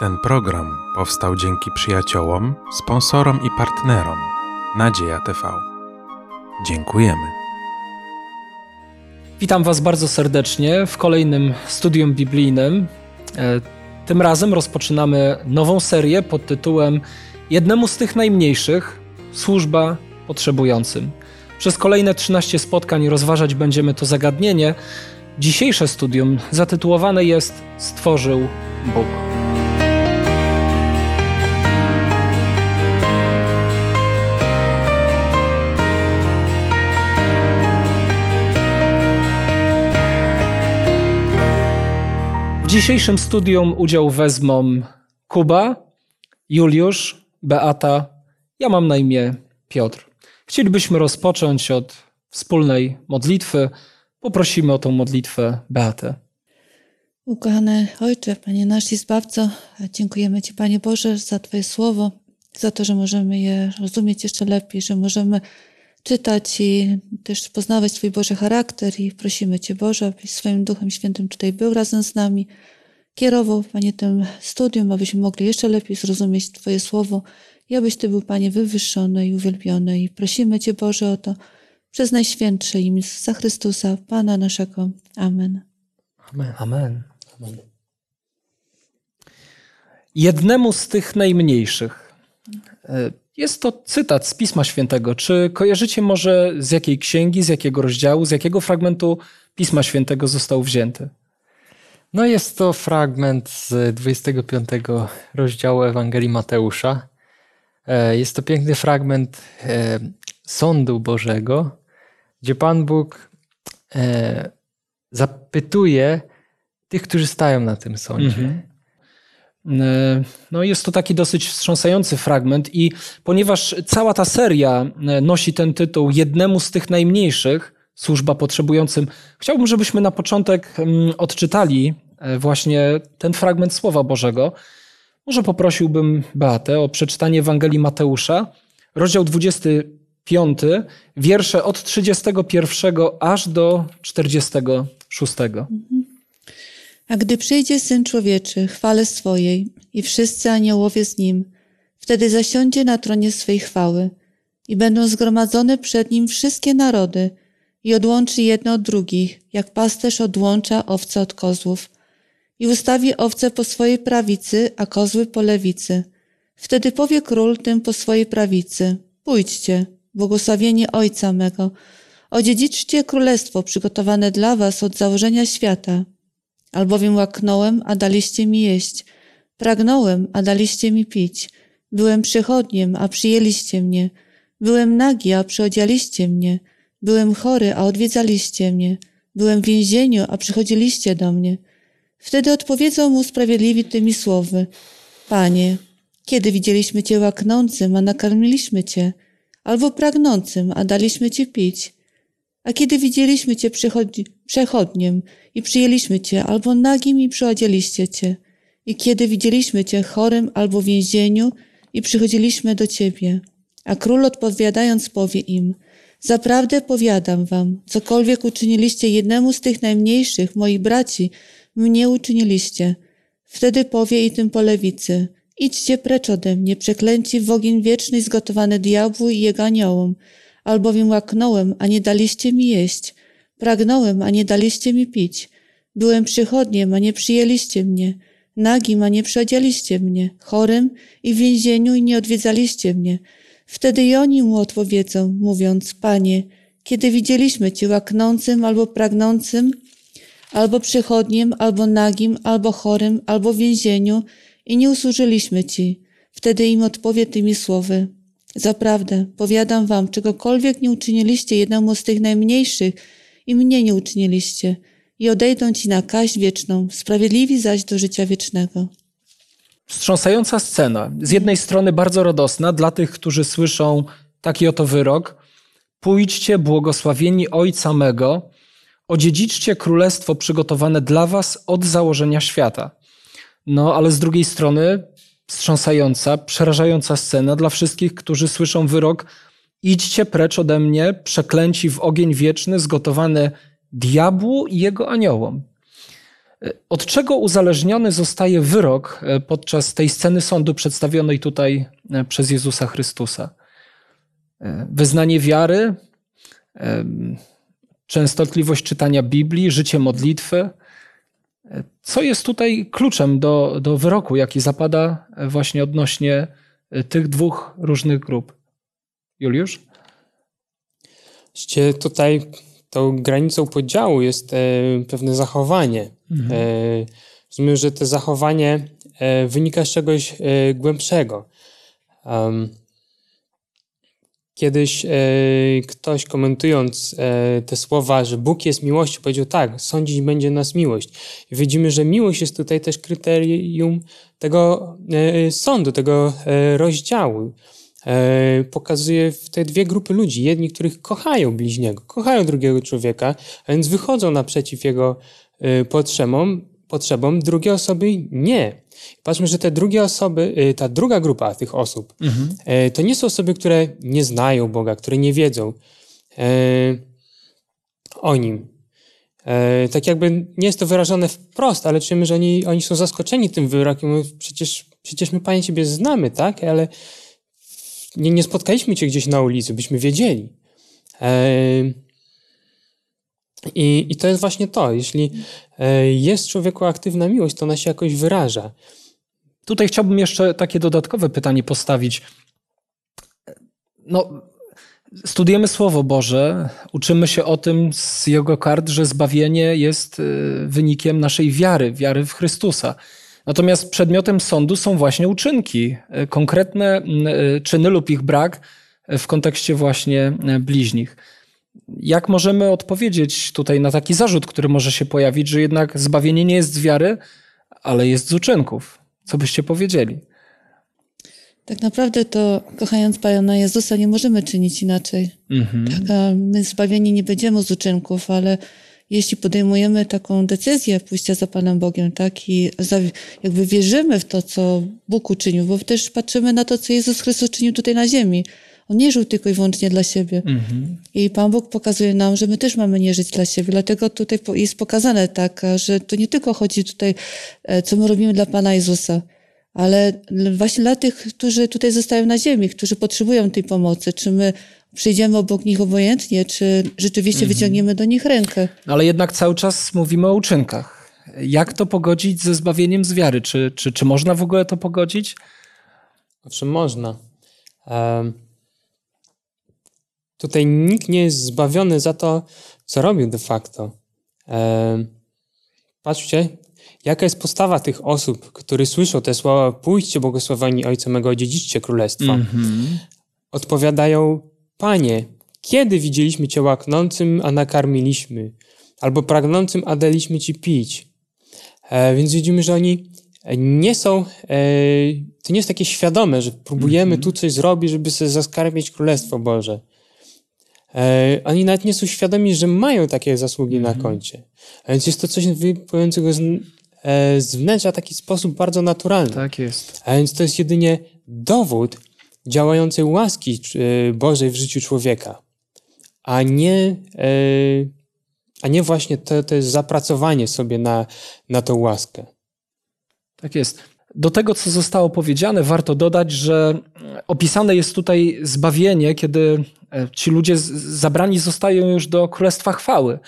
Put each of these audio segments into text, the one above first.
Ten program powstał dzięki przyjaciołom, sponsorom i partnerom Nadzieja TV. Dziękujemy. Witam Was bardzo serdecznie w kolejnym studium biblijnym. E, tym razem rozpoczynamy nową serię pod tytułem Jednemu z tych najmniejszych służba potrzebującym. Przez kolejne 13 spotkań rozważać będziemy to zagadnienie. Dzisiejsze studium zatytułowane jest Stworzył Bóg. Dzisiejszym studium udział wezmą Kuba, Juliusz, Beata. Ja mam na imię Piotr. Chcielibyśmy rozpocząć od wspólnej modlitwy. Poprosimy o tą modlitwę Beatę. Ukochany Ojcze, Panie nasz i Zbawco, dziękujemy Ci, Panie Boże, za Twoje słowo, za to, że możemy je rozumieć jeszcze lepiej, że możemy czytać i też poznawać Twój Boży charakter i prosimy Cię, Boże, abyś swoim Duchem Świętym tutaj był razem z nami, kierował, Panie, tym studium, abyśmy mogli jeszcze lepiej zrozumieć Twoje słowo i abyś Ty był, Panie, wywyższony i uwielbiony. I prosimy Cię, Boże, o to przez Najświętsze imię Jezusa Chrystusa, Pana naszego. Amen. Amen. Amen. Amen. Jednemu z tych najmniejszych. Jest to cytat z Pisma Świętego. Czy kojarzycie może z jakiej księgi, z jakiego rozdziału, z jakiego fragmentu Pisma Świętego został wzięty? No jest to fragment z 25 rozdziału Ewangelii Mateusza. E, jest to piękny fragment e, sądu Bożego, gdzie Pan Bóg e, zapytuje tych, którzy stają na tym sądzie. Mhm. No jest to taki dosyć wstrząsający fragment i ponieważ cała ta seria nosi ten tytuł jednemu z tych najmniejszych, służba potrzebującym, chciałbym, żebyśmy na początek odczytali właśnie ten fragment Słowa Bożego. Może poprosiłbym Beatę o przeczytanie Ewangelii Mateusza, rozdział 25, wiersze od 31 aż do 46. A gdy przyjdzie Syn Człowieczy, chwale swojej i wszyscy aniołowie z Nim, wtedy zasiądzie na tronie swej chwały i będą zgromadzone przed Nim wszystkie narody i odłączy jedno od drugich, jak pasterz odłącza owce od kozłów i ustawi owce po swojej prawicy, a kozły po lewicy. Wtedy powie król tym po swojej prawicy, pójdźcie, błogosławieni Ojca mego, odziedziczcie królestwo przygotowane dla was od założenia świata, albowiem łaknąłem, a daliście mi jeść, pragnąłem, a daliście mi pić, byłem przychodniem, a przyjęliście mnie, byłem nagi, a przyodzialiście mnie, byłem chory, a odwiedzaliście mnie, byłem w więzieniu, a przychodziliście do mnie. Wtedy odpowiedzą mu sprawiedliwi tymi słowy, Panie, kiedy widzieliśmy Cię łaknącym, a nakarmiliśmy Cię, albo pragnącym, a daliśmy Ci pić? A kiedy widzieliśmy Cię przechodniem i przyjęliśmy Cię, albo nagim i przyodzieliście Cię? I kiedy widzieliśmy Cię chorym albo w więzieniu i przychodziliśmy do Ciebie? A król odpowiadając powie im, Zaprawdę powiadam wam, cokolwiek uczyniliście jednemu z tych najmniejszych moich braci, mnie uczyniliście. Wtedy powie i tym po lewicy, idźcie precz ode mnie, przeklęci w ogień wieczny zgotowany diabłu i jego aniołom, albowiem łaknąłem, a nie daliście mi jeść, pragnąłem, a nie daliście mi pić, byłem przychodniem, a nie przyjęliście mnie, nagim, a nie przyodzieliście mnie, chorym i w więzieniu i nie odwiedzaliście mnie. Wtedy i oni mu odpowiedzą, mówiąc, Panie, kiedy widzieliśmy Cię łaknącym albo pragnącym, albo przychodniem, albo nagim, albo chorym, albo w więzieniu i nie usłużyliśmy Ci. Wtedy im odpowie tymi słowy. Zaprawdę, powiadam Wam, czegokolwiek nie uczyniliście jednemu z tych najmniejszych i mnie nie uczyniliście i odejdą Ci na kaść wieczną, sprawiedliwi zaś do życia wiecznego. Wstrząsająca scena. Z jednej strony bardzo radosna dla tych, którzy słyszą taki oto wyrok. Pójdźcie, błogosławieni Ojca mego, odziedziczcie królestwo przygotowane dla was od założenia świata. No, ale z drugiej strony wstrząsająca, przerażająca scena dla wszystkich, którzy słyszą wyrok idźcie precz ode mnie, przeklęci w ogień wieczny, zgotowany diabłu i jego aniołom. Od czego uzależniony zostaje wyrok e, podczas tej sceny sądu przedstawionej tutaj e, przez Jezusa Chrystusa? E, wyznanie wiary, częstotliwość czytania Biblii, życie modlitwy. Co jest tutaj kluczem do, do wyroku, jaki zapada właśnie odnośnie tych dwóch różnych grup? Juliusz? Właściwie tutaj tą granicą podziału jest e, pewne zachowanie. Mhm. E, rozumiem, że to zachowanie e, wynika z czegoś e, głębszego. Kiedyś e, ktoś komentując e, te słowa, że Bóg jest miłością, powiedział tak, sądzić będzie nas miłość. I widzimy, że miłość jest tutaj też kryterium tego sądu, tego rozdziału. E, pokazuje te dwie grupy ludzi. Jedni, których kochają bliźniego, kochają drugiego człowieka, a więc wychodzą naprzeciw jego e, potrzebom, potrzebom drugie osoby nie. Patrzmy, że te drugie osoby, e, ta druga grupa tych osób, mhm. to nie są osoby, które nie znają Boga, które nie wiedzą o Nim. Tak jakby nie jest to wyrażone wprost, ale czujemy, że oni, oni są zaskoczeni tym wyrokiem. Przecież, przecież my, Panie, Ciebie znamy, tak? Ale nie, nie spotkaliśmy cię gdzieś na ulicy, byśmy wiedzieli. I, I to jest właśnie to. Jeśli e, jest człowieku aktywna miłość, to ona się jakoś wyraża. Tutaj chciałbym jeszcze takie dodatkowe pytanie postawić. No, studujemy Słowo Boże, uczymy się o tym z jego kart, że zbawienie jest e, wynikiem naszej wiary, wiary w Chrystusa. Natomiast przedmiotem sądu są właśnie uczynki, e, konkretne czyny lub ich brak w kontekście właśnie bliźnich. Jak możemy odpowiedzieć tutaj na taki zarzut, który może się pojawić, że jednak zbawienie nie jest z wiary, ale jest z uczynków? Co byście powiedzieli? Tak naprawdę to, kochając Pana Jezusa, nie możemy czynić inaczej. Mhm. Tak, my zbawieni nie będziemy z uczynków, ale jeśli podejmujemy taką decyzję pójścia za Panem Bogiem, tak, i jakby wierzymy w to, co Bóg uczynił, bo też patrzymy na to, co Jezus Chrystus czynił tutaj na ziemi. On nie żył tylko i wyłącznie dla siebie. Mhm. I Pan Bóg pokazuje nam, że my też mamy nie żyć dla siebie. Dlatego tutaj jest pokazane tak, że to nie tylko chodzi tutaj, e, co my robimy dla Pana Jezusa, ale właśnie dla tych, którzy tutaj zostają na ziemi, którzy potrzebują tej pomocy. Czy my przyjdziemy obok nich obojętnie, czy rzeczywiście mhm. wyciągniemy do nich rękę. Ale jednak cały czas mówimy o uczynkach. Jak to pogodzić ze zbawieniem z wiary? Czy, czy, czy można w ogóle to pogodzić? Owszem, można. Um, tutaj nikt nie jest zbawiony za to, co robił de facto. Patrzcie, jaka jest postawa tych osób, które słyszą te słowa: Pójdźcie, błogosławieni Ojca mego, dziedziczcie królestwa. Mm -hmm. Odpowiadają: Panie, kiedy widzieliśmy Cię łaknącym, a nakarmiliśmy, albo pragnącym, a daliśmy Ci pić? E, więc widzimy, że oni nie są, e, to nie jest takie świadome, że próbujemy mm -hmm. tu coś zrobić, żeby sobie zaskarbić Królestwo Boże. E, oni nawet nie są świadomi, że mają takie zasługi mm -hmm. na mhm. koncie. A więc jest to coś wypływającego z, e, z wnętrza w taki sposób bardzo naturalny. Tak jest. A więc to jest jedynie dowód, działającej łaski e, Bożej w życiu człowieka, a nie, e, a nie właśnie to, to jest zapracowanie sobie na, na tą łaskę. Tak jest. Do tego, co zostało powiedziane, warto dodać, że opisane jest tutaj zbawienie, kiedy e, ci ludzie zabrani zostają już do Królestwa Chwały.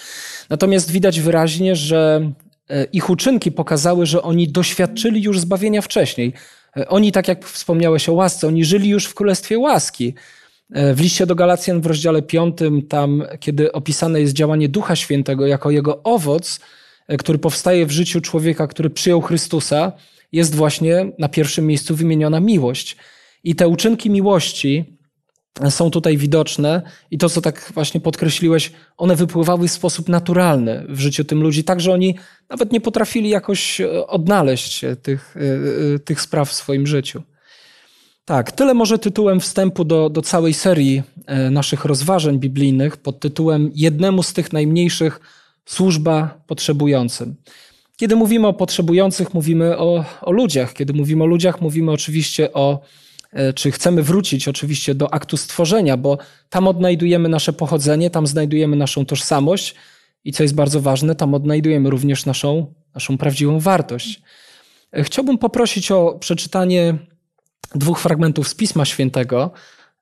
Natomiast widać wyraźnie, że ich uczynki pokazały, że oni doświadczyli już zbawienia wcześniej. Oni, tak jak wspomniałeś o łasce, oni żyli już w królestwie łaski. W liście do Galacjan w rozdziale 5, tam, kiedy opisane jest działanie Ducha Świętego jako jego owoc, który powstaje w życiu człowieka, który przyjął Chrystusa, jest właśnie na pierwszym miejscu wymieniona miłość. I te uczynki miłości są tutaj widoczne i to, co tak właśnie podkreśliłeś, one wypływały w sposób naturalny w życiu tym ludzi, tak, że oni nawet nie potrafili jakoś e, odnaleźć tych, e, e, tych spraw w swoim życiu. Tak, tyle może tytułem wstępu do, do całej serii naszych rozważań biblijnych pod tytułem Jednemu z tych najmniejszych służba potrzebującym. Kiedy mówimy o potrzebujących, mówimy o, o ludziach. Kiedy mówimy o ludziach, mówimy oczywiście o czy chcemy wrócić oczywiście do aktu stworzenia, bo tam odnajdujemy nasze pochodzenie, tam znajdujemy naszą tożsamość i co jest bardzo ważne, tam odnajdujemy również naszą naszą prawdziwą wartość. Chciałbym poprosić o przeczytanie dwóch fragmentów z Pisma Świętego,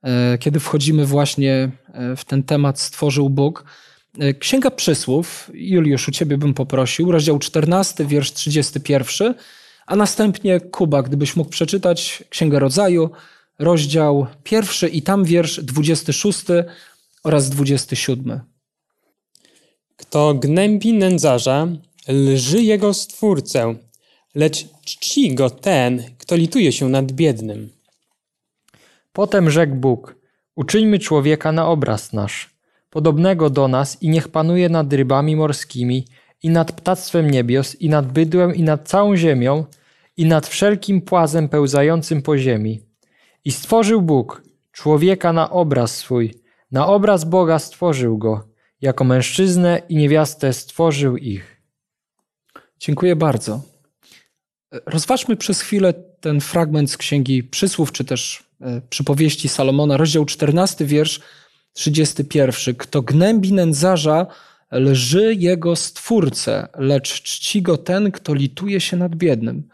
e, kiedy wchodzimy właśnie e, w ten temat Stworzył Bóg. E, Księga Przysłów, Juliusz, u Ciebie bym poprosił, rozdział 14, wiersz 31, a następnie Kuba, gdybyś mógł przeczytać Księgę Rodzaju, rozdział pierwszy i tam wiersz 26 oraz 27. Kto gnębi nędzarza, lży jego stwórcę, lecz czci go ten, kto lituje się nad biednym. Potem rzekł Bóg: Uczyńmy człowieka na obraz nasz, podobnego do nas, i niech panuje nad rybami morskimi, i nad ptactwem niebios, i nad bydłem, i nad całą ziemią, i nad wszelkim płazem pełzającym po ziemi. I stworzył Bóg człowieka na obraz swój, na obraz Boga stworzył go, jako mężczyznę i niewiastę stworzył ich. Dziękuję bardzo. Rozważmy przez chwilę ten fragment z Księgi Przysłów, czy też e, przypowieści Salomona, rozdział 14, wiersz 31. Kto gnębi nędzarza, lży jego stwórcę, lecz czci go ten, kto lituje się nad biednym.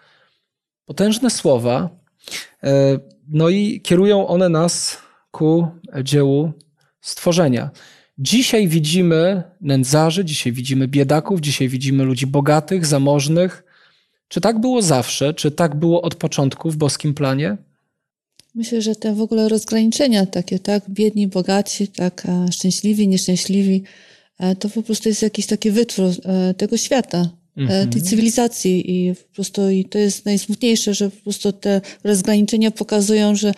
Potężne słowa, e, no i kierują one nas ku dziełu stworzenia. Dzisiaj widzimy nędzarzy, dzisiaj widzimy biedaków, dzisiaj widzimy ludzi bogatych, zamożnych. Czy tak było zawsze? Czy tak było od początku w boskim planie? Myślę, że te w ogóle rozgraniczenia takie, tak, biedni, bogaci, tak, szczęśliwi, nieszczęśliwi, e, to po prostu jest jakiś taki wytwór e, tego świata, e, tej cywilizacji i po prostu i to jest najsmutniejsze, że po prostu te rozgraniczenia pokazują, że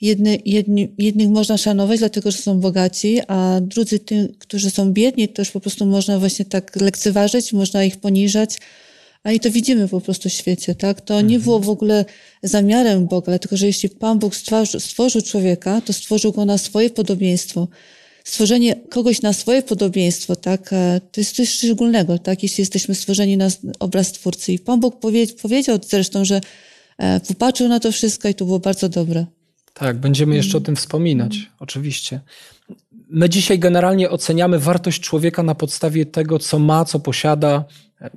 jedny, jedni, jednych można szanować, dlatego że są bogaci, a drudzy, tym, którzy są biedni, to już po prostu można właśnie tak lekceważyć, można ich poniżać. A i to widzimy po prostu w świecie, tak? To nie było w ogóle zamiarem Boga, dlatego że jeśli Pan Bóg stworzył, stworzył człowieka, to stworzył go na swoje podobieństwo. Stworzenie kogoś na swoje podobieństwo, tak? e, To jest coś szczególnego, tak? Jeśli jesteśmy stworzeni na obraz Twórcy. I Pan Bóg powie, powiedział zresztą, że e, popatrzył na to wszystko i to było bardzo dobre. Tak, będziemy jeszcze o tym wspominać, oczywiście. My dzisiaj generalnie oceniamy wartość człowieka na podstawie tego, co ma, co posiada,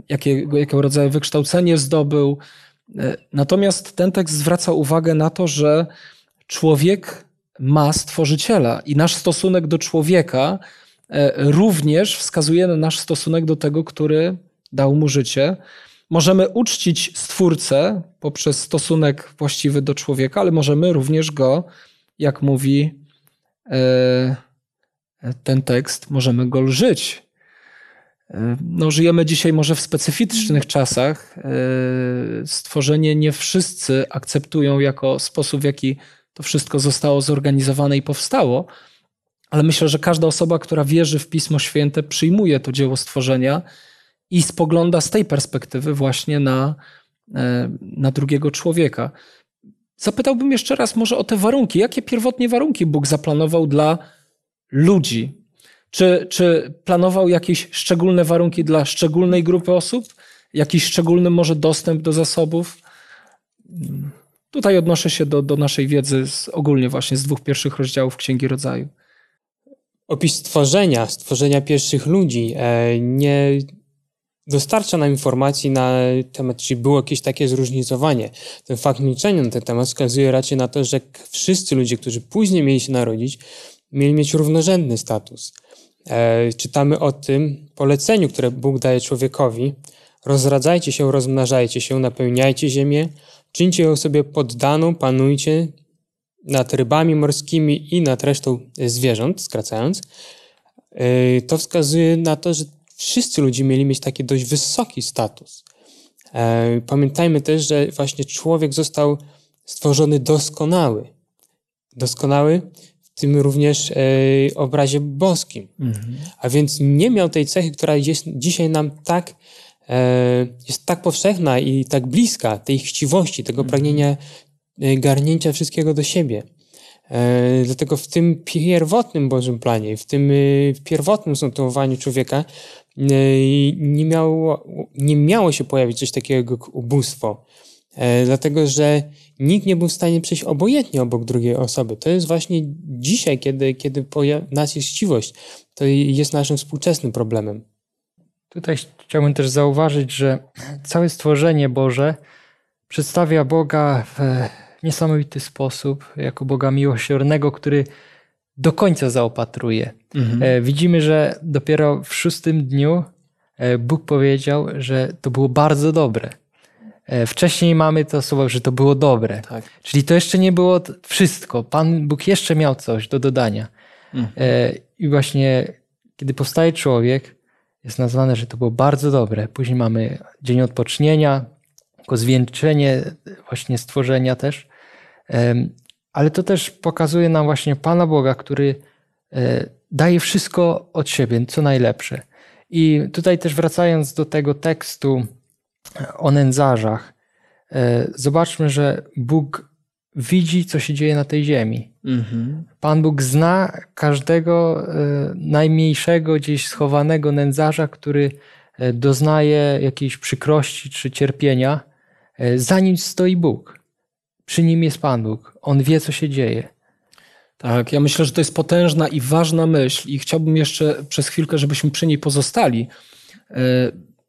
jakiego, jakiego rodzaju wykształcenie zdobył. E, Natomiast ten tekst zwraca uwagę na to, że człowiek ma stworzyciela i nasz stosunek do człowieka e, również wskazuje na nasz stosunek do tego, który dał mu życie. Możemy uczcić Stwórcę poprzez stosunek właściwy do człowieka, ale możemy również go, jak mówi e, ten tekst, możemy go lżyć. E, No, żyjemy dzisiaj może w specyficznych czasach. Stworzenie nie wszyscy akceptują jako sposób, w jaki to wszystko zostało zorganizowane i powstało, ale myślę, że każda osoba, która wierzy w Pismo Święte, przyjmuje to dzieło stworzenia i spogląda z tej perspektywy właśnie na, e, na drugiego człowieka. Zapytałbym jeszcze raz może o te warunki. Jakie pierwotnie warunki Bóg zaplanował dla ludzi? Czy, czy planował jakieś szczególne warunki dla szczególnej grupy osób? Jakiś szczególny może dostęp do zasobów? Tutaj odnoszę się do, do naszej wiedzy z, ogólnie właśnie z dwóch pierwszych rozdziałów Księgi Rodzaju. Opis stworzenia, stworzenia pierwszych ludzi e, nie dostarcza nam informacji na temat, czy było jakieś takie zróżnicowanie. Ten fakt milczenia na ten temat wskazuje raczej na to, że wszyscy ludzie, którzy później mieli się narodzić, mieli mieć równorzędny status. E, czytamy o tym poleceniu, które Bóg daje człowiekowi. Rozradzajcie się, rozmnażajcie się, napełniajcie ziemię, czyńcie ją sobie poddaną, panujcie nad rybami morskimi i nad resztą zwierząt, skracając. E, To wskazuje na to, że wszyscy ludzie mieli mieć taki dość wysoki status. E, Pamiętajmy też, że właśnie człowiek został stworzony doskonały. Doskonały w tym również e, obrazie boskim. A więc nie miał tej cechy, która jest dzisiaj nam tak, jest tak powszechna i tak bliska, tej chciwości, tego pragnienia e, garnięcia wszystkiego do siebie. E, Dlatego w tym pierwotnym Bożym planie, w tym e, pierwotnym zmotywowaniu człowieka e, nie miało, nie miało się pojawić coś takiego jak ubóstwo. E, Dlatego, że nikt nie był w stanie przejść obojętnie obok drugiej osoby. To jest właśnie dzisiaj, kiedy, kiedy nas jest chciwość, to jest naszym współczesnym problemem. Tutaj chciałbym też zauważyć, że całe stworzenie Boże przedstawia Boga w niesamowity sposób, jako Boga miłosiernego, który do końca zaopatruje. Mhm. E, Widzimy, że dopiero w szóstym dniu e, Bóg powiedział, że to było bardzo dobre. E, Wcześniej mamy to słowo, że to było dobre. Tak. Czyli to jeszcze nie było wszystko. Pan Bóg jeszcze miał coś do dodania. Mhm. I właśnie kiedy powstaje człowiek, jest nazwane, że to było bardzo dobre. Później mamy dzień odpocznienia, jako zwieńczenie właśnie stworzenia też. Ale to też pokazuje nam właśnie Pana Boga, który e, daje wszystko od siebie, co najlepsze. I tutaj też wracając do tego tekstu o nędzarzach, e, zobaczmy, że Bóg widzi, co się dzieje na tej ziemi. Mhm. Pan Bóg zna każdego e, najmniejszego, gdzieś schowanego nędzarza, który e, doznaje jakiejś przykrości czy cierpienia. E, Za nim stoi Bóg. Przy nim jest Pan Bóg. On wie, co się dzieje. Tak, ja myślę, że to jest potężna i ważna myśl i chciałbym jeszcze przez chwilkę, żebyśmy przy niej pozostali.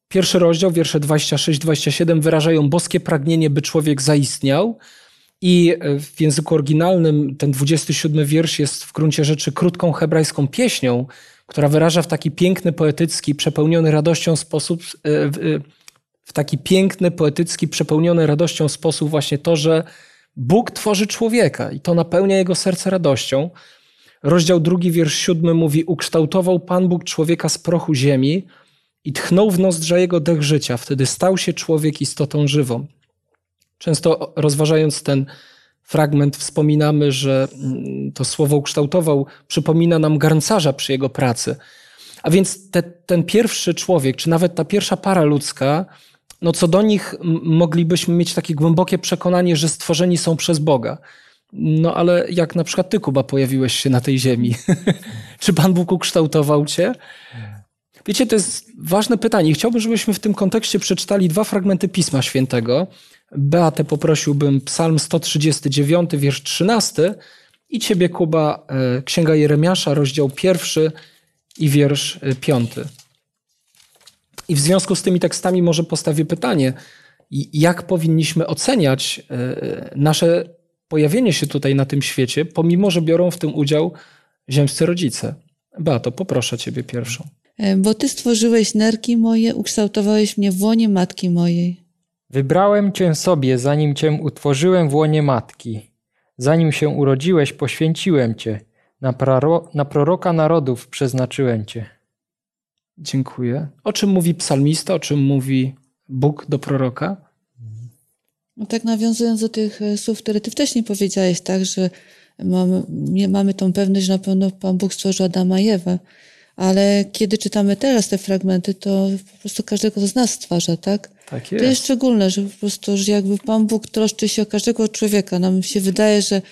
Pierwszy rozdział, wiersze 26-27 wyrażają boskie pragnienie, by człowiek zaistniał i e, w języku oryginalnym ten 27 wiersz jest w gruncie rzeczy krótką hebrajską pieśnią, która wyraża w taki piękny, poetycki, przepełniony radością sposób, e, e, w taki piękny, poetycki, przepełniony radością sposób właśnie to, że Bóg tworzy człowieka i to napełnia jego serce radością. Rozdział drugi, wiersz siódmy mówi: Ukształtował Pan Bóg człowieka z prochu ziemi i tchnął w nozdrza jego dech życia. Wtedy stał się człowiek istotą żywą. Często rozważając ten fragment, wspominamy, że mm, to słowo ukształtował przypomina nam garncarza przy jego pracy. A więc te, ten pierwszy człowiek, czy nawet ta pierwsza para ludzka, no co do nich moglibyśmy mieć takie głębokie przekonanie, że stworzeni są przez Boga. No ale jak na przykład ty, Kuba, pojawiłeś się na tej ziemi? czy Pan Bóg ukształtował cię? Wiecie, to jest ważne pytanie. Chciałbym, żebyśmy w tym kontekście przeczytali dwa fragmenty Pisma Świętego. Beatę poprosiłbym Psalm 139, wiersz 13 i ciebie, Kuba, e, Księga Jeremiasza, rozdział pierwszy i wiersz e, piąty. I w związku z tymi tekstami może postawię pytanie, jak powinniśmy oceniać e, nasze pojawienie się tutaj na tym świecie, pomimo, że biorą w tym udział ziemscy rodzice. Beato, poproszę ciebie pierwszą. Bo Ty stworzyłeś nerki moje, ukształtowałeś mnie w łonie matki mojej. Wybrałem cię sobie, zanim cię utworzyłem w łonie matki. Zanim się urodziłeś, poświęciłem cię. Na, praro- na proroka narodów przeznaczyłem cię. Dziękuję. O czym mówi psalmista, o czym mówi Bóg do proroka? No tak nawiązując do tych e, słów, które Ty wcześniej powiedziałeś, tak, że mamy, mamy tą pewność, że na pewno Pan Bóg stworzył Adama i Ewę. Ale kiedy czytamy teraz te fragmenty, to po prostu każdego z nas stwarza, tak? Tak To jest szczególne, że po prostu, że jakby Pan Bóg troszczy się o każdego człowieka. Nam się wydaje, że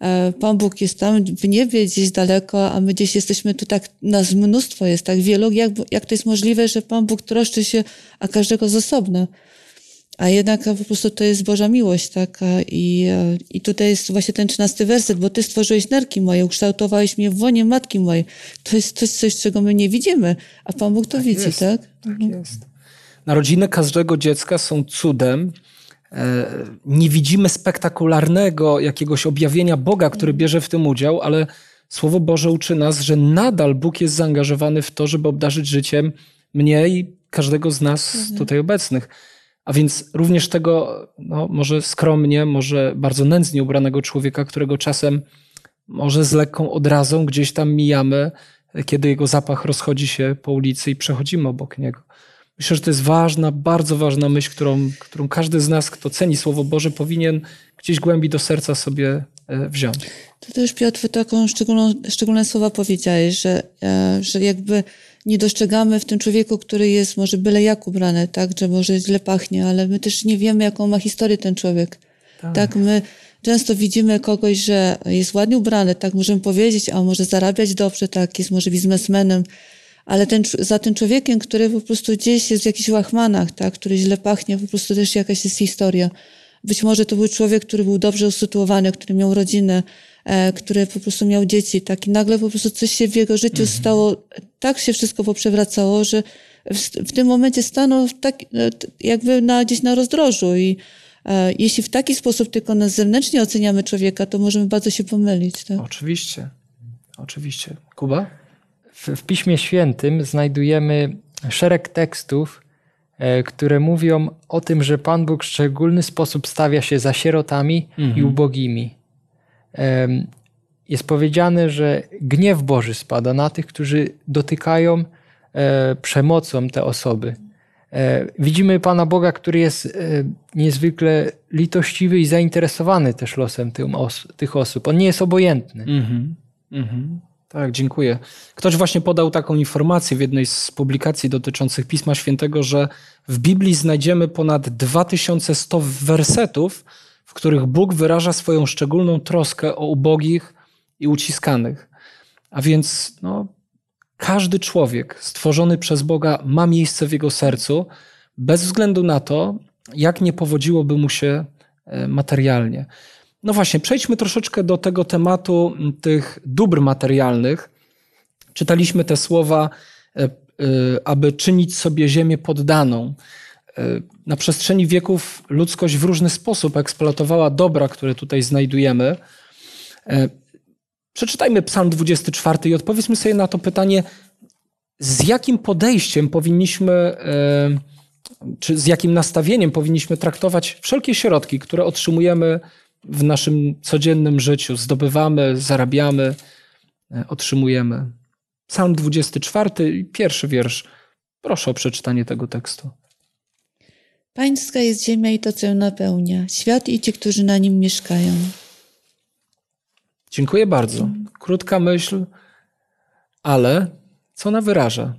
e, Pan Bóg jest tam w niebie, gdzieś daleko, a my gdzieś jesteśmy tu tak, nas mnóstwo jest, tak wielu. Jak, jak to jest możliwe, że Pan Bóg troszczy się o każdego z osobna? A jednak po prostu to jest Boża miłość, tak? A I, e, I tutaj jest właśnie ten trzynasty werset, bo Ty stworzyłeś nerki moje, ukształtowałeś mnie w łonie matki mojej. To jest coś, coś czego my nie widzimy, a Pan Bóg to widzi, jest. tak? Tak jest. Narodziny każdego dziecka są cudem. E, Nie widzimy spektakularnego jakiegoś objawienia Boga, który bierze w tym udział, ale Słowo Boże uczy nas, że nadal Bóg jest zaangażowany w to, żeby obdarzyć życiem mnie i każdego z nas tutaj obecnych. A więc również tego, no, może skromnie, może bardzo nędznie ubranego człowieka, którego czasem może z lekką odrazą gdzieś tam mijamy, kiedy jego zapach rozchodzi się po ulicy i przechodzimy obok niego. Myślę, że to jest ważna, bardzo ważna myśl, którą, którą każdy z nas, kto ceni Słowo Boże, powinien gdzieś głębi do serca sobie e, wziąć. To też Piotr taką szczególną, szczególne słowa powiedziałeś, że, e, że jakby nie dostrzegamy w tym człowieku, który jest może byle jak ubrany, tak, że może źle pachnie, ale my też nie wiemy, jaką ma historię ten człowiek. Tak, my często widzimy kogoś, że jest ładnie ubrany, tak możemy powiedzieć, a może zarabiać dobrze, tak, jest może biznesmenem, ale ten, za tym człowiekiem, który po prostu gdzieś jest w jakichś łachmanach, tak, który źle pachnie, po prostu też jakaś jest historia. Być może to był człowiek, który był dobrze usytuowany, który miał rodzinę, e, który po prostu miał dzieci, tak, i nagle po prostu coś się w jego życiu stało, tak się wszystko poprzewracało, że w, w tym momencie staną tak, jakby na, gdzieś na rozdrożu i e, jeśli w taki sposób tylko na zewnętrznie oceniamy człowieka, to możemy bardzo się pomylić. Tak? Oczywiście. Oczywiście. Kuba? W, w Piśmie Świętym znajdujemy szereg tekstów, e, które mówią o tym, że Pan Bóg w szczególny sposób stawia się za sierotami i ubogimi. Jest powiedziane, że gniew Boży spada na tych, którzy dotykają e, przemocą te osoby. E, Widzimy Pana Boga, który jest niezwykle litościwy i zainteresowany też losem tych osób. On nie jest obojętny. Mhm. Mhm. Tak, dziękuję. Ktoś właśnie podał taką informację w jednej z publikacji dotyczących Pisma Świętego, że w Biblii znajdziemy ponad 2100 wersetów, w których Bóg wyraża swoją szczególną troskę o ubogich i uciskanych. A więc no, każdy człowiek stworzony przez Boga ma miejsce w jego sercu, bez względu na to, jak nie powodziłoby mu się e, materialnie. No właśnie, przejdźmy troszeczkę do tego tematu tych dóbr materialnych. Czytaliśmy te słowa, e, e, aby czynić sobie ziemię poddaną. E, Na przestrzeni wieków ludzkość w różny sposób eksploatowała dobra, które tutaj znajdujemy. Przeczytajmy Psalm 24 i odpowiedzmy sobie na to pytanie, z jakim podejściem powinniśmy, czy z jakim nastawieniem powinniśmy traktować wszelkie środki, które otrzymujemy w naszym codziennym życiu, zdobywamy, zarabiamy, e, otrzymujemy. Psalm 24, pierwszy wiersz. Proszę o przeczytanie tego tekstu. Pańska jest ziemia i to, co ją napełnia, świat i ci, którzy na nim mieszkają. Dziękuję bardzo. Krótka myśl, ale co ona wyraża?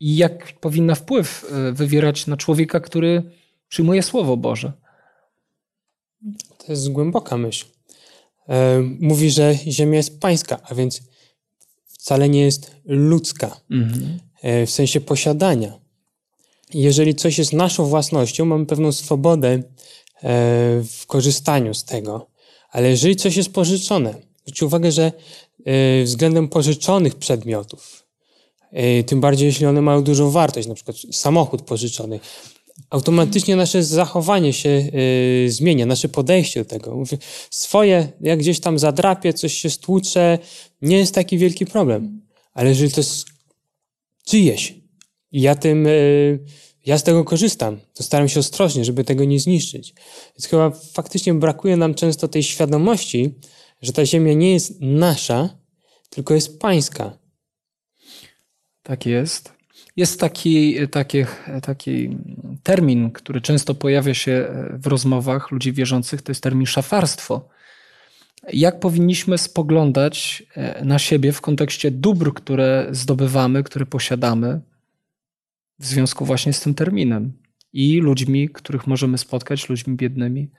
I jak powinna wpływ e, wywierać na człowieka, który przyjmuje Słowo Boże? To jest głęboka myśl. E, Mówi, że ziemia jest pańska, a więc wcale nie jest ludzka Mhm. e, w sensie posiadania. Jeżeli coś jest naszą własnością, mamy pewną swobodę e, w korzystaniu z tego, ale jeżeli coś jest pożyczone, zwróćcie uwagę, że względem pożyczonych przedmiotów, tym bardziej jeśli one mają dużą wartość, na przykład samochód pożyczony, automatycznie nasze zachowanie się y, zmienia, nasze podejście do tego. Mówię, Swoje, jak gdzieś tam zadrapię, coś się stłucze, nie jest taki wielki problem. Ale jeżeli to jest czyjeś ja tym, y, ja z tego korzystam, to staram się ostrożnie, żeby tego nie zniszczyć. Więc chyba faktycznie brakuje nam często tej świadomości, że ta ziemia nie jest nasza, tylko jest pańska. Tak jest. Jest taki, taki, taki termin, który często pojawia się w rozmowach ludzi wierzących, to jest termin szafarstwo. Jak powinniśmy spoglądać e, na siebie w kontekście dóbr, które zdobywamy, które posiadamy, w związku właśnie z tym terminem i ludźmi, których możemy spotkać, ludźmi biednymi?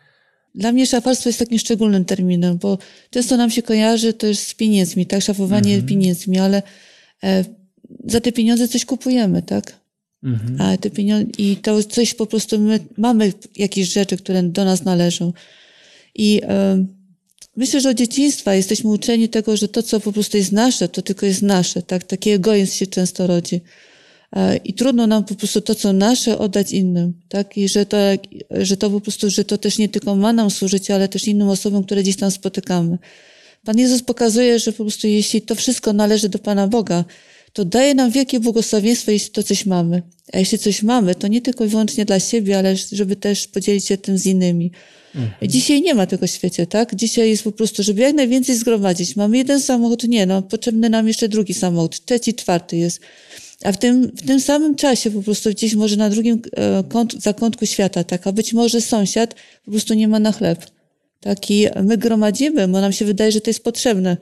Dla mnie szafarstwo jest takim szczególnym terminem, bo często nam się kojarzy to jest z pieniędzmi, tak? Szafowanie pieniędzmi, ale e, za te pieniądze coś kupujemy, tak? Mhm. A te pieniądze, I to coś po prostu my mamy jakieś rzeczy, które do nas należą. I e, myślę, że od dzieciństwa jesteśmy uczeni tego, że to, co po prostu jest nasze, to tylko jest nasze. Tak? Taki egoizm się często rodzi. E, I trudno nam po prostu to, co nasze, oddać innym. Tak? I że to, że to po prostu, że to też nie tylko ma nam służyć, ale też innym osobom, które gdzieś tam spotykamy. Pan Jezus pokazuje, że po prostu jeśli to wszystko należy do Pana Boga, to daje nam wielkie błogosławieństwo, jeśli to coś mamy. A jeśli coś mamy, to nie tylko i wyłącznie dla siebie, ale żeby też podzielić się tym z innymi. Dzisiaj nie ma tego w świecie, tak? Dzisiaj jest po prostu, żeby jak najwięcej zgromadzić. Mamy jeden samochód, nie, no, potrzebny nam jeszcze drugi samochód, trzeci, czwarty jest. A w tym, w tym samym czasie po prostu gdzieś może na drugim e, kąt, zakątku świata, tak? A być może sąsiad po prostu nie ma na chleb. Tak? I my gromadzimy, bo nam się wydaje, że to jest potrzebne.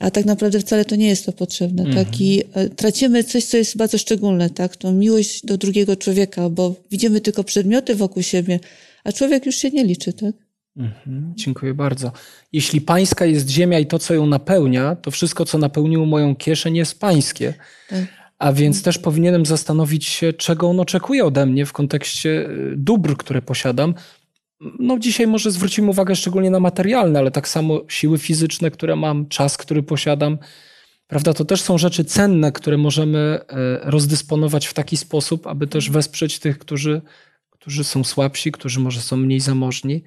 A tak naprawdę wcale to nie jest to potrzebne, tak? I e, tracimy coś, co jest bardzo szczególne, tak? Tą miłość do drugiego człowieka, bo widzimy tylko przedmioty wokół siebie, a człowiek już się nie liczy, tak? Mhm, dziękuję bardzo. Jeśli pańska jest ziemia i to, co ją napełnia, to wszystko, co napełniło moją kieszeń, jest pańskie. Tak. A więc też powinienem zastanowić się, czego on oczekuje ode mnie w kontekście y, dóbr, które posiadam. No dzisiaj może zwrócimy uwagę szczególnie na materialne, ale tak samo siły fizyczne, które mam, czas, który posiadam. Prawda? To też są rzeczy cenne, które możemy e, rozdysponować w taki sposób, aby też wesprzeć tych, którzy, którzy są słabsi, którzy może są mniej zamożni.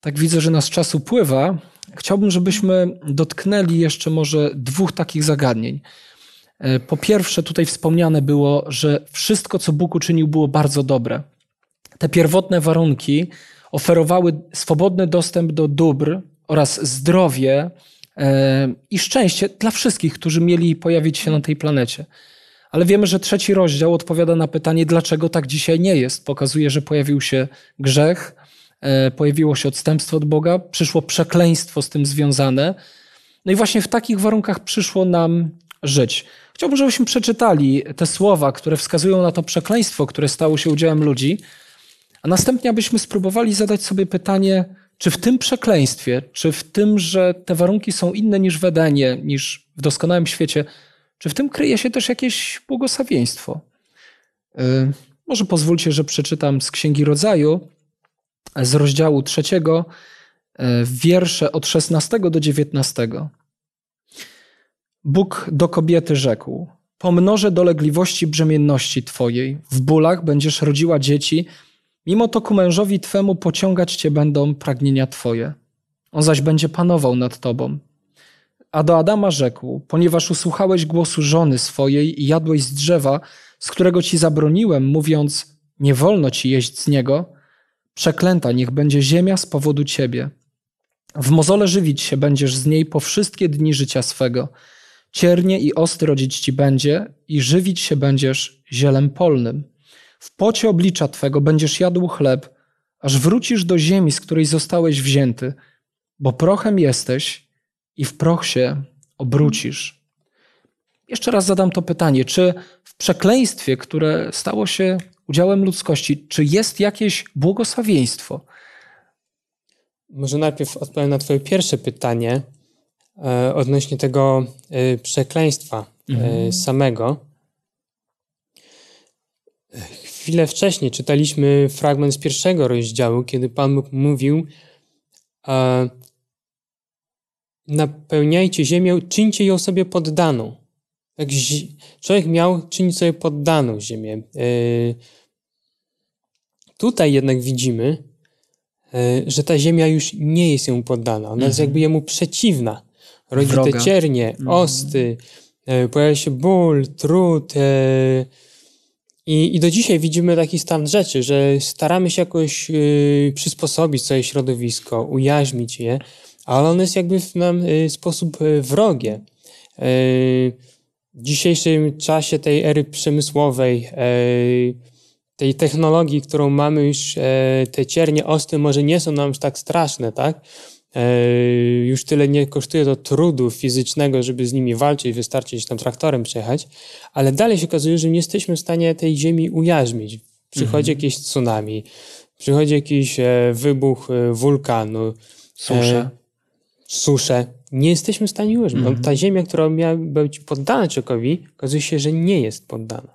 Tak widzę, że nas czas upływa. Chciałbym, żebyśmy dotknęli jeszcze może dwóch takich zagadnień. E, po pierwsze, tutaj wspomniane było, że wszystko, co Bóg uczynił, było bardzo dobre. Te pierwotne warunki oferowały swobodny dostęp do dóbr oraz zdrowie e, i szczęście dla wszystkich, którzy mieli pojawić się na tej planecie. Ale wiemy, że trzeci rozdział odpowiada na pytanie, dlaczego tak dzisiaj nie jest. Pokazuje, że pojawił się grzech, e, pojawiło się odstępstwo od Boga, przyszło przekleństwo z tym związane. No i właśnie w takich warunkach przyszło nam żyć. Chciałbym, żebyśmy przeczytali te słowa, które wskazują na to przekleństwo, które stało się udziałem ludzi, a następnie abyśmy spróbowali zadać sobie pytanie, czy w tym przekleństwie, czy w tym, że te warunki są inne niż w Edenie, niż w doskonałym świecie, czy w tym kryje się też jakieś błogosławieństwo? Yy, może pozwólcie, że przeczytam z Księgi Rodzaju, z rozdziału trzeciego, yy, wiersze od 16 do 19. Bóg do kobiety rzekł: Pomnożę dolegliwości brzemienności twojej, w bólach będziesz rodziła dzieci, mimo to ku mężowi twemu pociągać cię będą pragnienia twoje. On zaś będzie panował nad tobą. A do Adama rzekł: Ponieważ usłuchałeś głosu żony swojej i jadłeś z drzewa, z którego ci zabroniłem, mówiąc: Nie wolno ci jeść z niego, przeklęta niech będzie ziemia z powodu ciebie. W mozole żywić się będziesz z niej po wszystkie dni życia swego. Ciernie i osty rodzić ci będzie i żywić się będziesz zielem polnym. W pocie oblicza twego będziesz jadł chleb, aż wrócisz do ziemi, z której zostałeś wzięty, bo prochem jesteś i w proch się obrócisz. Jeszcze raz zadam to pytanie, czy w przekleństwie, które stało się udziałem ludzkości, czy jest jakieś błogosławieństwo? Może najpierw odpowiem na Twoje pierwsze pytanie e, odnośnie tego e, przekleństwa e, Mhm. samego. Chwilę wcześniej czytaliśmy fragment z pierwszego rozdziału, kiedy Pan Bóg mówił: e, Napełniajcie ziemię, czyńcie ją sobie poddaną. Tak, człowiek miał czynić sobie poddaną ziemię. E, tutaj jednak widzimy, e, że ta ziemia już nie jest jemu poddana. Ona jest Mhm. jakby jemu przeciwna. Rodzi te ciernie, osty, e, pojawia się ból, trud. I, I do dzisiaj widzimy taki stan rzeczy, że staramy się jakoś e, przysposobić swoje środowisko, ujaźnić je, ale ono jest jakby w nam e, sposób e, wrogie. E, W dzisiejszym czasie tej ery przemysłowej, e, tej technologii, którą mamy już, e, te ciernie osty może nie są nam już tak straszne, tak? E, Już tyle nie kosztuje to trudu fizycznego, żeby z nimi walczyć, wystarczy gdzieś tam traktorem przejechać, ale dalej się okazuje, że nie jesteśmy w stanie tej ziemi ujarzmić. Przychodzi jakieś tsunami, przychodzi jakiś e, wybuch e, wulkanu, Susze. Susze. Nie jesteśmy w stanie ujarzmić. Mhm. Ta ziemia, która miała być poddana człowiekowi, okazuje się, że nie jest poddana.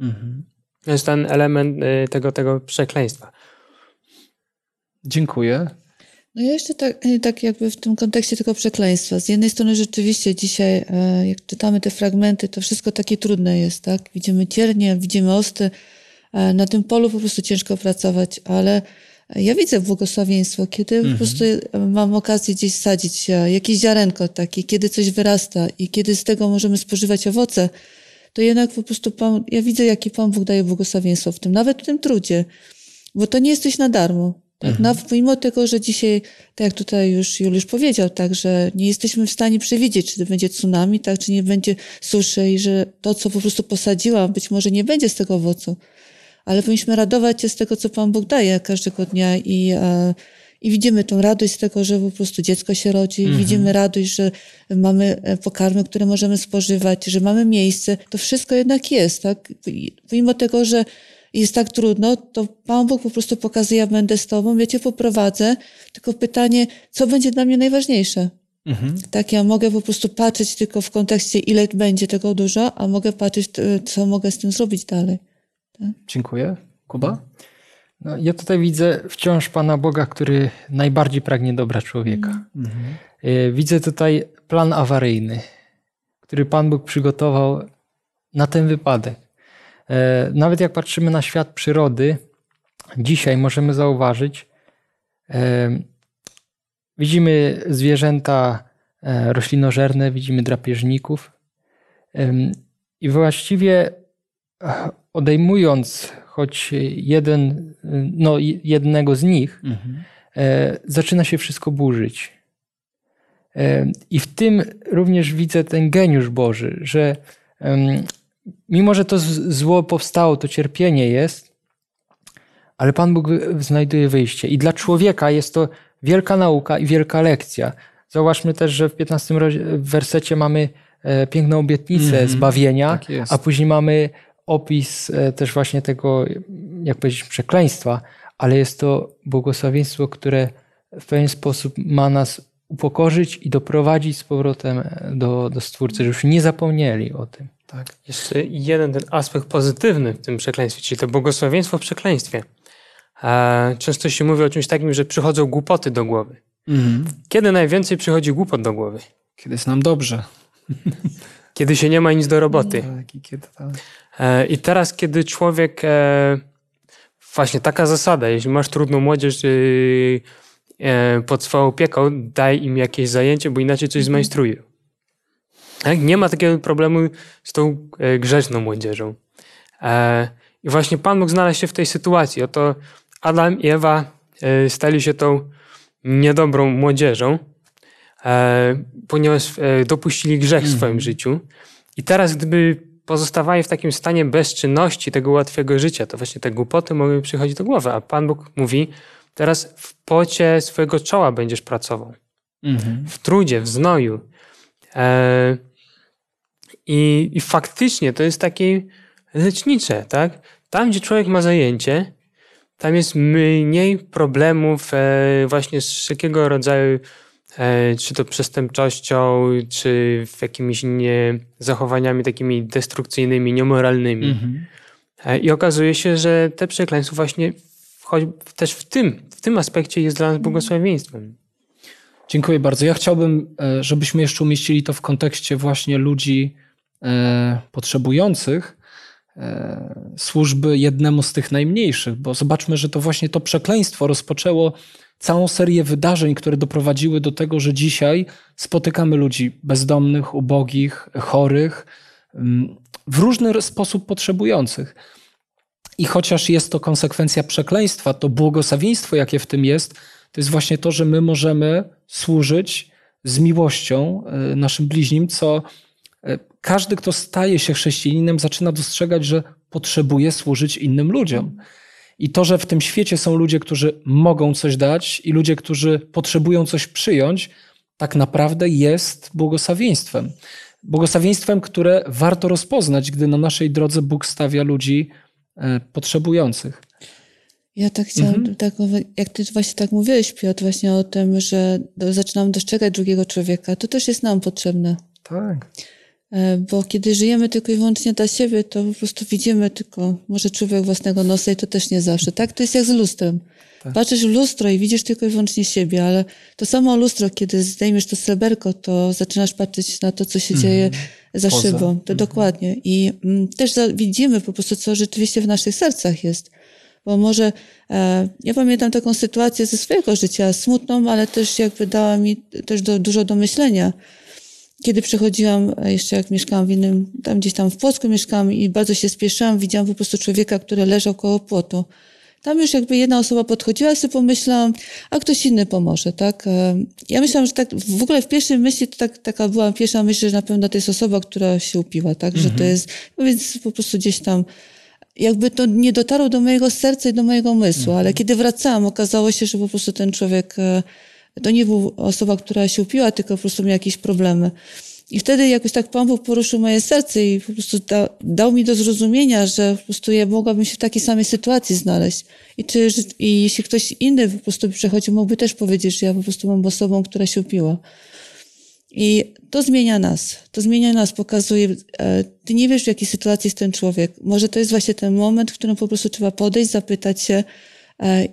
Mhm. To jest ten element tego, tego przekleństwa. Dziękuję. No ja jeszcze tak, tak jakby w tym kontekście tego przekleństwa. Z jednej strony rzeczywiście dzisiaj, e, jak czytamy te fragmenty, to wszystko takie trudne jest, tak? Widzimy ciernie, widzimy osty. e, Na tym polu po prostu ciężko pracować, ale ja widzę błogosławieństwo, kiedy po prostu mam okazję gdzieś sadzić e, jakieś ziarenko takie, kiedy coś wyrasta i kiedy z tego możemy spożywać owoce, to jednak po prostu Pan, ja widzę, jaki Pan Bóg daje błogosławieństwo w tym, nawet w tym trudzie, bo to nie jesteś na darmo. Tak, na, mimo tego, że dzisiaj, tak jak tutaj już Juliusz powiedział, tak, że nie jesteśmy w stanie przewidzieć, czy będzie tsunami, tak, czy nie będzie suszy i że to, co po prostu posadziłam, być może nie będzie z tego owocu. Ale powinniśmy radować się z tego, co Pan Bóg daje każdego dnia i, e, i widzimy tą radość z tego, że po prostu dziecko się rodzi, widzimy radość, że mamy e, pokarmy, które możemy spożywać, że mamy miejsce. To wszystko jednak jest, tak? Pomimo tego, że jest tak trudno, to Pan Bóg po prostu pokazuje, ja będę z Tobą, ja Cię poprowadzę. Tylko pytanie, co będzie dla mnie najważniejsze? Mhm. Tak, ja mogę po prostu patrzeć tylko w kontekście, ile będzie tego dużo, a mogę patrzeć, e, co mogę z tym zrobić dalej. Dziękuję. Kuba? No, ja tutaj widzę wciąż Pana Boga, który najbardziej pragnie dobra człowieka. Mhm. Y, Widzę tutaj plan awaryjny, który Pan Bóg przygotował na ten wypadek. E, nawet jak patrzymy na świat przyrody, dzisiaj możemy zauważyć, e, widzimy zwierzęta e, roślinożerne, widzimy drapieżników i właściwie odejmując choć jeden, no, jednego z nich, mhm. zaczyna się wszystko burzyć. I w tym również widzę ten geniusz Boży, że mimo, że to zło powstało, to cierpienie jest, ale Pan Bóg znajduje wyjście. I dla człowieka jest to wielka nauka i wielka lekcja. Zauważmy też, że w 15 wersecie mamy e, piękną obietnicę mm -hmm. zbawienia, tak a później mamy opis e, też właśnie tego, jak powiedzieć, przekleństwa, ale jest to błogosławieństwo, które w pewien sposób ma nas upokorzyć i doprowadzić z powrotem do, do Stwórcy, że już nie zapomnieli o tym. Tak. Jeszcze jeden ten aspekt pozytywny w tym przekleństwie, czyli to błogosławieństwo w przekleństwie. E, często się mówi o czymś takim, że przychodzą głupoty do głowy. Mhm. Kiedy najwięcej przychodzi głupot do głowy? Kiedy jest nam dobrze. Kiedy się nie ma nic do roboty. Tak, i, kiedy, tak. E, I teraz, kiedy człowiek. E, właśnie taka zasada, jeśli masz trudną młodzież pod swoją opieką, daj im jakieś zajęcie, bo inaczej coś mhm. zmajstrują. Tak? Nie ma takiego problemu z tą grzeczną młodzieżą. I właśnie Pan mógł znaleźć się w tej sytuacji. Oto Adam i Ewa e, stali się tą niedobrą młodzieżą, e, ponieważ e, dopuścili grzech w swoim mhm. życiu. I teraz, gdyby pozostawali w takim stanie bezczynności tego łatwego życia, to właśnie te głupoty mogły przychodzić do głowy. A Pan Bóg mówi, teraz w pocie swojego czoła będziesz pracował. Mhm. W trudzie, w znoju. I, I faktycznie to jest takie lecznicze, tak? Tam, gdzie człowiek ma zajęcie, tam jest mniej problemów e, właśnie z wszelkiego rodzaju, e, czy to przestępczością, czy w jakimiś nie, zachowaniami takimi destrukcyjnymi, niemoralnymi. Mhm. E, I okazuje się, że te przekleństwo właśnie też w tym, w tym aspekcie jest dla nas błogosławieństwem. Dziękuję bardzo. Ja chciałbym, żebyśmy jeszcze umieścili to w kontekście właśnie ludzi potrzebujących, E, służby jednemu z tych najmniejszych, bo zobaczmy, że to właśnie to przekleństwo rozpoczęło całą serię wydarzeń, które doprowadziły do tego, że dzisiaj spotykamy ludzi bezdomnych, ubogich, chorych, mm, w różny sposób potrzebujących. I chociaż jest to konsekwencja przekleństwa, to błogosławieństwo, jakie w tym jest, to jest właśnie to, że my możemy służyć z miłością e, naszym bliźnim, co e, każdy, kto staje się chrześcijaninem, zaczyna dostrzegać, że potrzebuje służyć innym ludziom. I to, że w tym świecie są ludzie, którzy mogą coś dać i ludzie, którzy potrzebują coś przyjąć, tak naprawdę jest błogosławieństwem. Błogosławieństwem, które warto rozpoznać, gdy na naszej drodze Bóg stawia ludzi e, potrzebujących. Ja tak chciałam, mhm. tak, jak ty właśnie tak mówiłeś, Piotr, właśnie o tym, że zaczynam dostrzegać drugiego człowieka, to też jest nam potrzebne. Tak. E, bo kiedy żyjemy tylko i wyłącznie dla siebie, to po prostu widzimy tylko może człowiek własnego nosa i to też nie zawsze. Tak? To jest jak z lustrem. Tak. Patrzysz w lustro i widzisz tylko i wyłącznie siebie, ale to samo lustro, kiedy zdejmiesz to sreberko, to zaczynasz patrzeć na to, co się mm. dzieje za Poza. szybą. To mm. dokładnie. I mm, też za, widzimy po prostu, co rzeczywiście w naszych sercach jest. Bo może, e, ja pamiętam taką sytuację ze swojego życia, smutną, ale też jakby dała mi też do, dużo do myślenia kiedy przychodziłam, e, jeszcze jak mieszkałam w innym, tam gdzieś tam w Płocku mieszkałam i bardzo się spieszyłam, widziałam po prostu człowieka, który leżał koło płotu. Tam już jakby jedna osoba podchodziła, sobie pomyślałam, a ktoś inny pomoże, tak? E, ja myślałam, że tak, w ogóle w pierwszej myśli to tak, taka była pierwsza myśl, że na pewno to jest osoba, która się upiła, tak? Mhm. Że to mhm. jest, no więc po prostu gdzieś tam, jakby to nie dotarło do mojego serca i do mojego umysłu, mhm. ale kiedy wracałam, okazało się, że po prostu ten człowiek e, to nie była osoba, która się upiła, tylko po prostu miała jakieś problemy. I wtedy jakoś tak Pan Bóg poruszył moje serce i po prostu da, dał mi do zrozumienia, że po prostu ja mogłabym się w takiej samej sytuacji znaleźć. I, czy, i jeśli ktoś inny po prostu przechodził, mógłby też powiedzieć, że ja po prostu mam osobą, która się upiła. I to zmienia nas. To zmienia nas, pokazuje, e, ty nie wiesz, w jakiej sytuacji jest ten człowiek. Może to jest właśnie ten moment, w którym po prostu trzeba podejść, zapytać się,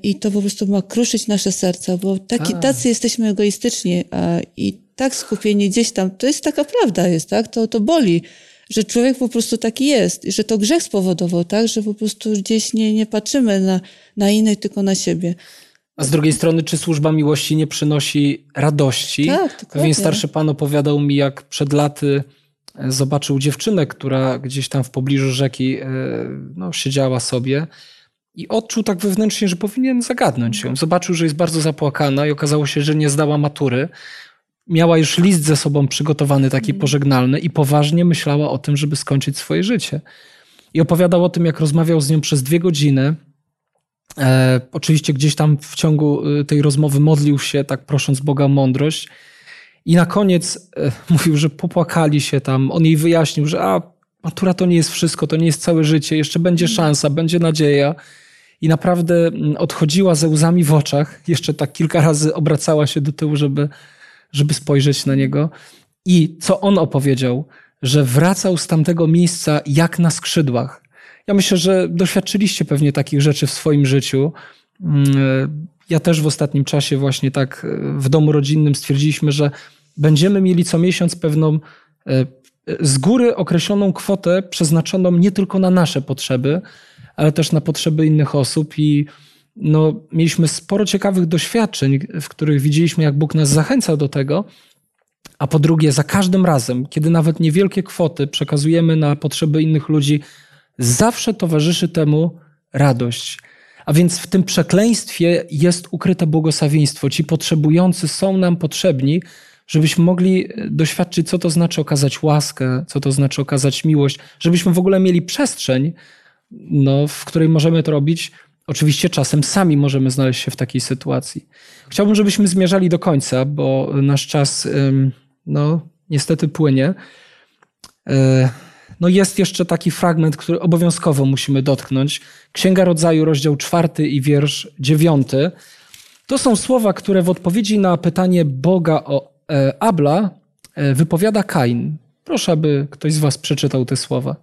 i to po prostu ma kruszyć nasze serca, bo taki, tacy jesteśmy egoistyczni e, i tak skupieni gdzieś tam. To jest taka prawda jest, tak? To, to boli, że człowiek po prostu taki jest, że to grzech spowodował, tak? Że po prostu gdzieś nie, nie patrzymy na, na innych, tylko na siebie. A z drugiej strony, czy służba miłości nie przynosi radości? Tak, dokładnie. Pewien starszy pan opowiadał mi, jak przed laty e, zobaczył dziewczynę, która gdzieś tam w pobliżu rzeki e, no, siedziała sobie i odczuł tak wewnętrznie, że powinien zagadnąć ją. Zobaczył, że jest bardzo zapłakana i okazało się, że nie zdała matury. Miała już list ze sobą przygotowany, taki pożegnalny i poważnie myślała o tym, żeby skończyć swoje życie. I opowiadał o tym, jak rozmawiał z nią przez dwie godziny. E, oczywiście gdzieś tam w ciągu y, tej rozmowy modlił się, tak prosząc Boga o mądrość. I na koniec e, mówił, że popłakali się tam. On jej wyjaśnił, że a, matura to nie jest wszystko, to nie jest całe życie, jeszcze będzie szansa, będzie nadzieja. I naprawdę mm, odchodziła ze łzami w oczach. Jeszcze tak kilka razy obracała się do tyłu, żeby, żeby spojrzeć na niego. I co on opowiedział, że wracał z tamtego miejsca jak na skrzydłach. Ja myślę, że doświadczyliście pewnie takich rzeczy w swoim życiu. Mm, Ja też w ostatnim czasie właśnie tak e, w domu rodzinnym stwierdziliśmy, że będziemy mieli co miesiąc pewną e, z góry określoną kwotę przeznaczoną nie tylko na nasze potrzeby, ale też na potrzeby innych osób i no, mieliśmy sporo ciekawych doświadczeń, w których widzieliśmy, jak Bóg nas zachęcał do tego, a po drugie, za każdym razem, kiedy nawet niewielkie kwoty przekazujemy na potrzeby innych ludzi, zawsze towarzyszy temu radość. A więc w tym przekleństwie jest ukryte błogosławieństwo. Ci potrzebujący są nam potrzebni, żebyśmy mogli doświadczyć, co to znaczy okazać łaskę, co to znaczy okazać miłość, żebyśmy w ogóle mieli przestrzeń, no, w której możemy to robić. Oczywiście czasem sami możemy znaleźć się w takiej sytuacji. Chciałbym, żebyśmy zmierzali do końca, bo nasz czas no, niestety płynie. E, No jest jeszcze taki fragment, który obowiązkowo musimy dotknąć. Księga Rodzaju, rozdział czwarty i wiersz dziewiąty. To są słowa, które w odpowiedzi na pytanie Boga o e, Abla e, wypowiada Kain. Proszę, aby ktoś z was przeczytał te słowa.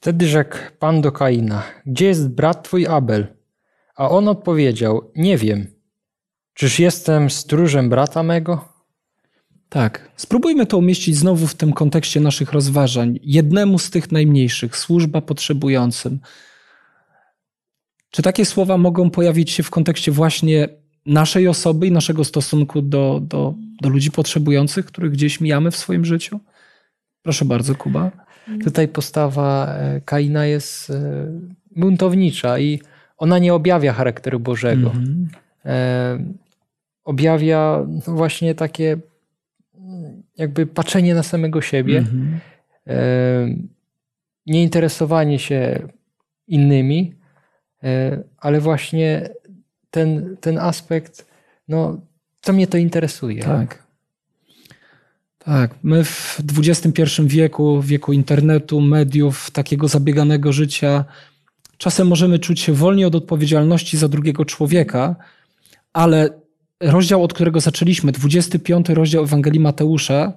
Wtedy rzekł Pan do Kaina: Gdzie jest brat twój Abel? A on odpowiedział: Nie wiem. Czyż jestem stróżem brata mego? Tak, spróbujmy to umieścić znowu w tym kontekście naszych rozważań. Jednemu z tych najmniejszych, służba potrzebującym. Czy takie słowa mogą pojawić się w kontekście właśnie naszej osoby i naszego stosunku do, do, do ludzi potrzebujących, których gdzieś mijamy w swoim życiu? Proszę bardzo, Kuba. Tutaj postawa e, Kaina jest e, buntownicza i ona nie objawia charakteru Bożego. Mhm. E, Objawia no właśnie takie mm, jakby patrzenie na samego siebie, Mhm. e, nieinteresowanie się innymi, ale właśnie ten, ten aspekt, no, co mnie to interesuje. Tak. Tak. My w XXI wieku, wieku internetu, mediów, takiego zabieganego życia, czasem możemy czuć się wolni od odpowiedzialności za drugiego człowieka, ale rozdział, od którego zaczęliśmy, 25 rozdział Ewangelii Mateusza,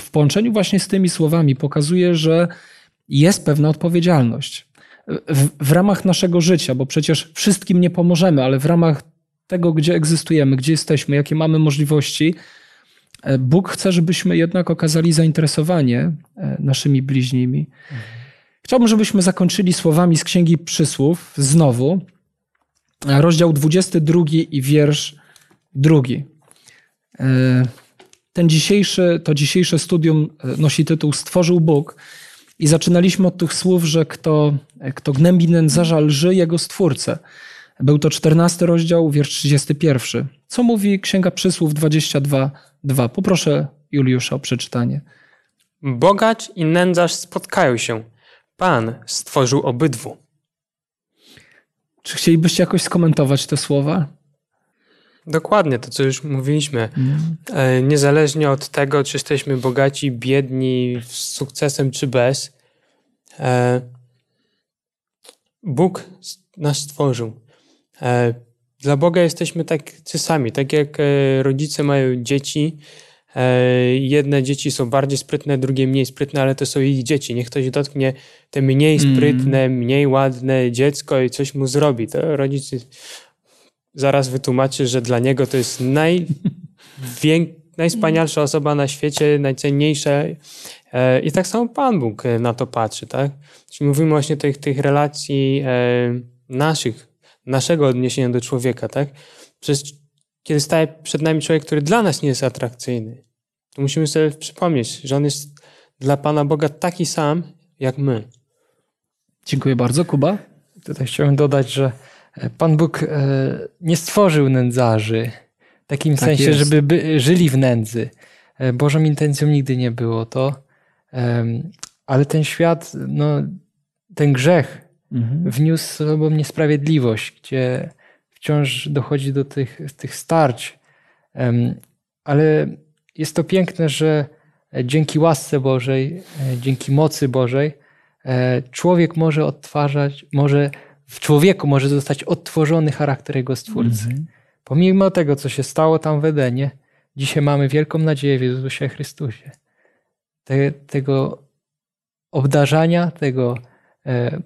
w połączeniu właśnie z tymi słowami pokazuje, że jest pewna odpowiedzialność. W, w ramach naszego życia, bo przecież wszystkim nie pomożemy, ale w ramach tego, gdzie egzystujemy, gdzie jesteśmy, jakie mamy możliwości, Bóg chce, żebyśmy jednak okazali zainteresowanie e, naszymi bliźnimi. Chciałbym, żebyśmy zakończyli słowami z Księgi Przysłów, znowu, e, rozdział 22 i wiersz drugi. E, Ten dzisiejszy, to dzisiejsze studium e, nosi tytuł Stworzył Bóg i zaczynaliśmy od tych słów, że kto, kto gnębi nędzarza lży jego stwórcę. Był to 14 rozdział, wiersz 31. Co mówi Księga Przysłów 22:2? Poproszę Juliusza o przeczytanie. Bogacz i nędzarz spotkają się. Pan stworzył obydwu. Czy chcielibyście jakoś skomentować te słowa? Dokładnie to, co już mówiliśmy. E, Niezależnie od tego, czy jesteśmy bogaci, biedni, z sukcesem czy bez, e, Bóg nas stworzył. E, Dla Boga jesteśmy tacy sami, tak jak e, rodzice mają dzieci. e, Jedne dzieci są bardziej sprytne, drugie mniej sprytne, ale to są ich dzieci. Niech ktoś dotknie te mniej Mm. sprytne, mniej ładne dziecko i coś mu zrobi. To rodzic zaraz wytłumaczy, że dla niego to jest najwię- najwspanialsza osoba na świecie, najcenniejsza. I tak samo Pan Bóg na to patrzy, tak? Czyli mówimy właśnie o tych, tych relacji naszych, naszego odniesienia do człowieka, tak? Przecież kiedy staje przed nami człowiek, który dla nas nie jest atrakcyjny, to musimy sobie przypomnieć, że on jest dla Pana Boga taki sam, jak my. Dziękuję bardzo. Kuba? Tutaj chciałem dodać, że Pan Bóg e, nie stworzył nędzarzy w takim Tak sensie, jest. żeby by, żyli w nędzy. E, Bożą intencją nigdy nie było to. Ale ten świat, no, ten grzech Mhm. wniósł sobą niesprawiedliwość, gdzie wciąż dochodzi do tych, tych starć. Ale jest to piękne, że dzięki łasce Bożej, e, dzięki mocy Bożej, e, człowiek może odtwarzać, może w człowieku może zostać odtworzony charakter jego stwórcy. Mhm. Pomimo tego, co się stało tam w Edenie, dzisiaj mamy wielką nadzieję w Jezusie Chrystusie. Te, tego obdarzania, tego e,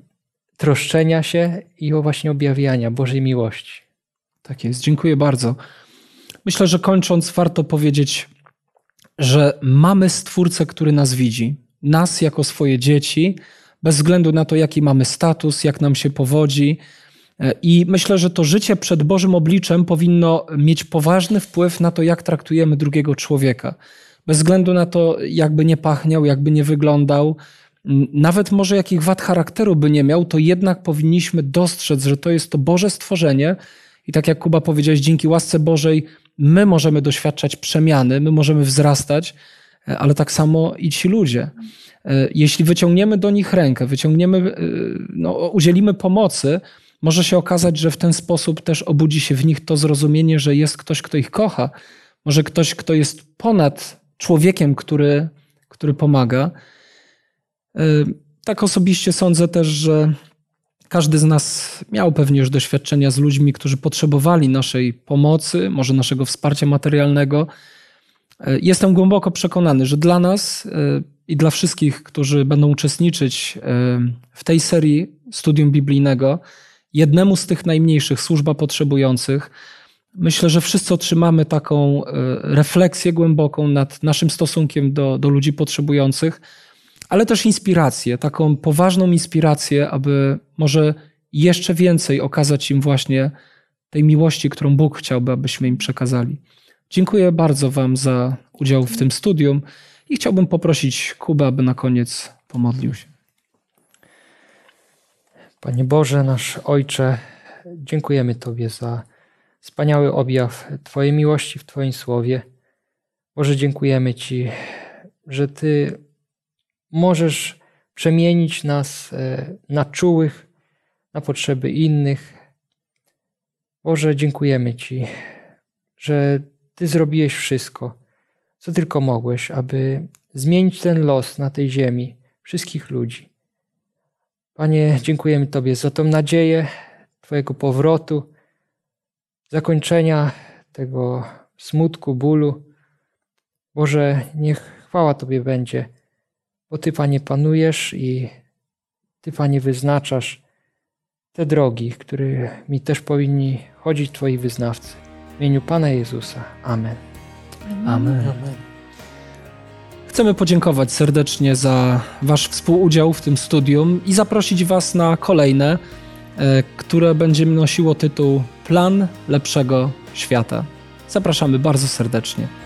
troszczenia się i o właśnie objawiania Bożej miłości. Tak jest, dziękuję bardzo. Myślę, że kończąc, warto powiedzieć, że mamy Stwórcę, który nas widzi. Nas jako swoje dzieci, bez względu na to, jaki mamy status, jak nam się powodzi. E, I myślę, że to życie przed Bożym obliczem powinno mieć poważny wpływ na to, jak traktujemy drugiego człowieka. Bez względu na to, jakby nie pachniał, jakby nie wyglądał, nawet może jakich wad charakteru by nie miał, to jednak powinniśmy dostrzec, że to jest to Boże stworzenie, i tak jak Kuba powiedziałeś, dzięki łasce Bożej my możemy doświadczać przemiany, my możemy wzrastać, e, ale tak samo i ci ludzie. E, Jeśli wyciągniemy do nich rękę, wyciągniemy, e, no, udzielimy pomocy, może się okazać, że w ten sposób też obudzi się w nich to zrozumienie, że jest ktoś, kto ich kocha, może ktoś, kto jest ponad człowiekiem, który, który pomaga. Tak osobiście sądzę też, że każdy z nas miał pewnie już doświadczenia z ludźmi, którzy potrzebowali naszej pomocy, może naszego wsparcia materialnego. E, Jestem głęboko przekonany, że dla nas e, i dla wszystkich, którzy będą uczestniczyć e, w tej serii studium biblijnego, jednemu z tych najmniejszych, służba potrzebujących, myślę, że wszyscy otrzymamy taką refleksję głęboką nad naszym stosunkiem do, do ludzi potrzebujących, ale też inspirację, taką poważną inspirację, aby może jeszcze więcej okazać im właśnie tej miłości, którą Bóg chciałby, abyśmy im przekazali. Dziękuję bardzo Wam za udział w tym studium i chciałbym poprosić Kubę, aby na koniec pomodlił się. Panie Boże, nasz Ojcze, dziękujemy Tobie za wspaniały objaw Twojej miłości w Twoim słowie. Boże, dziękujemy Ci, że Ty możesz przemienić nas e, na czułych, na potrzeby innych. Boże, dziękujemy Ci, że Ty zrobiłeś wszystko, co tylko mogłeś, aby zmienić ten los na tej ziemi wszystkich ludzi. Panie, dziękujemy Tobie za tą nadzieję Twojego powrotu, zakończenia tego smutku, bólu. Boże, niech chwała Tobie będzie, bo Ty, Panie, panujesz i Ty, Panie, wyznaczasz te drogi, którymi też powinni chodzić Twoi wyznawcy. W imieniu Pana Jezusa. Amen. Amen. Chcemy podziękować serdecznie za Wasz współudział w tym studium i zaprosić Was na kolejne, e, które będzie nosiło tytuł Plan lepszego świata. Zapraszamy bardzo serdecznie.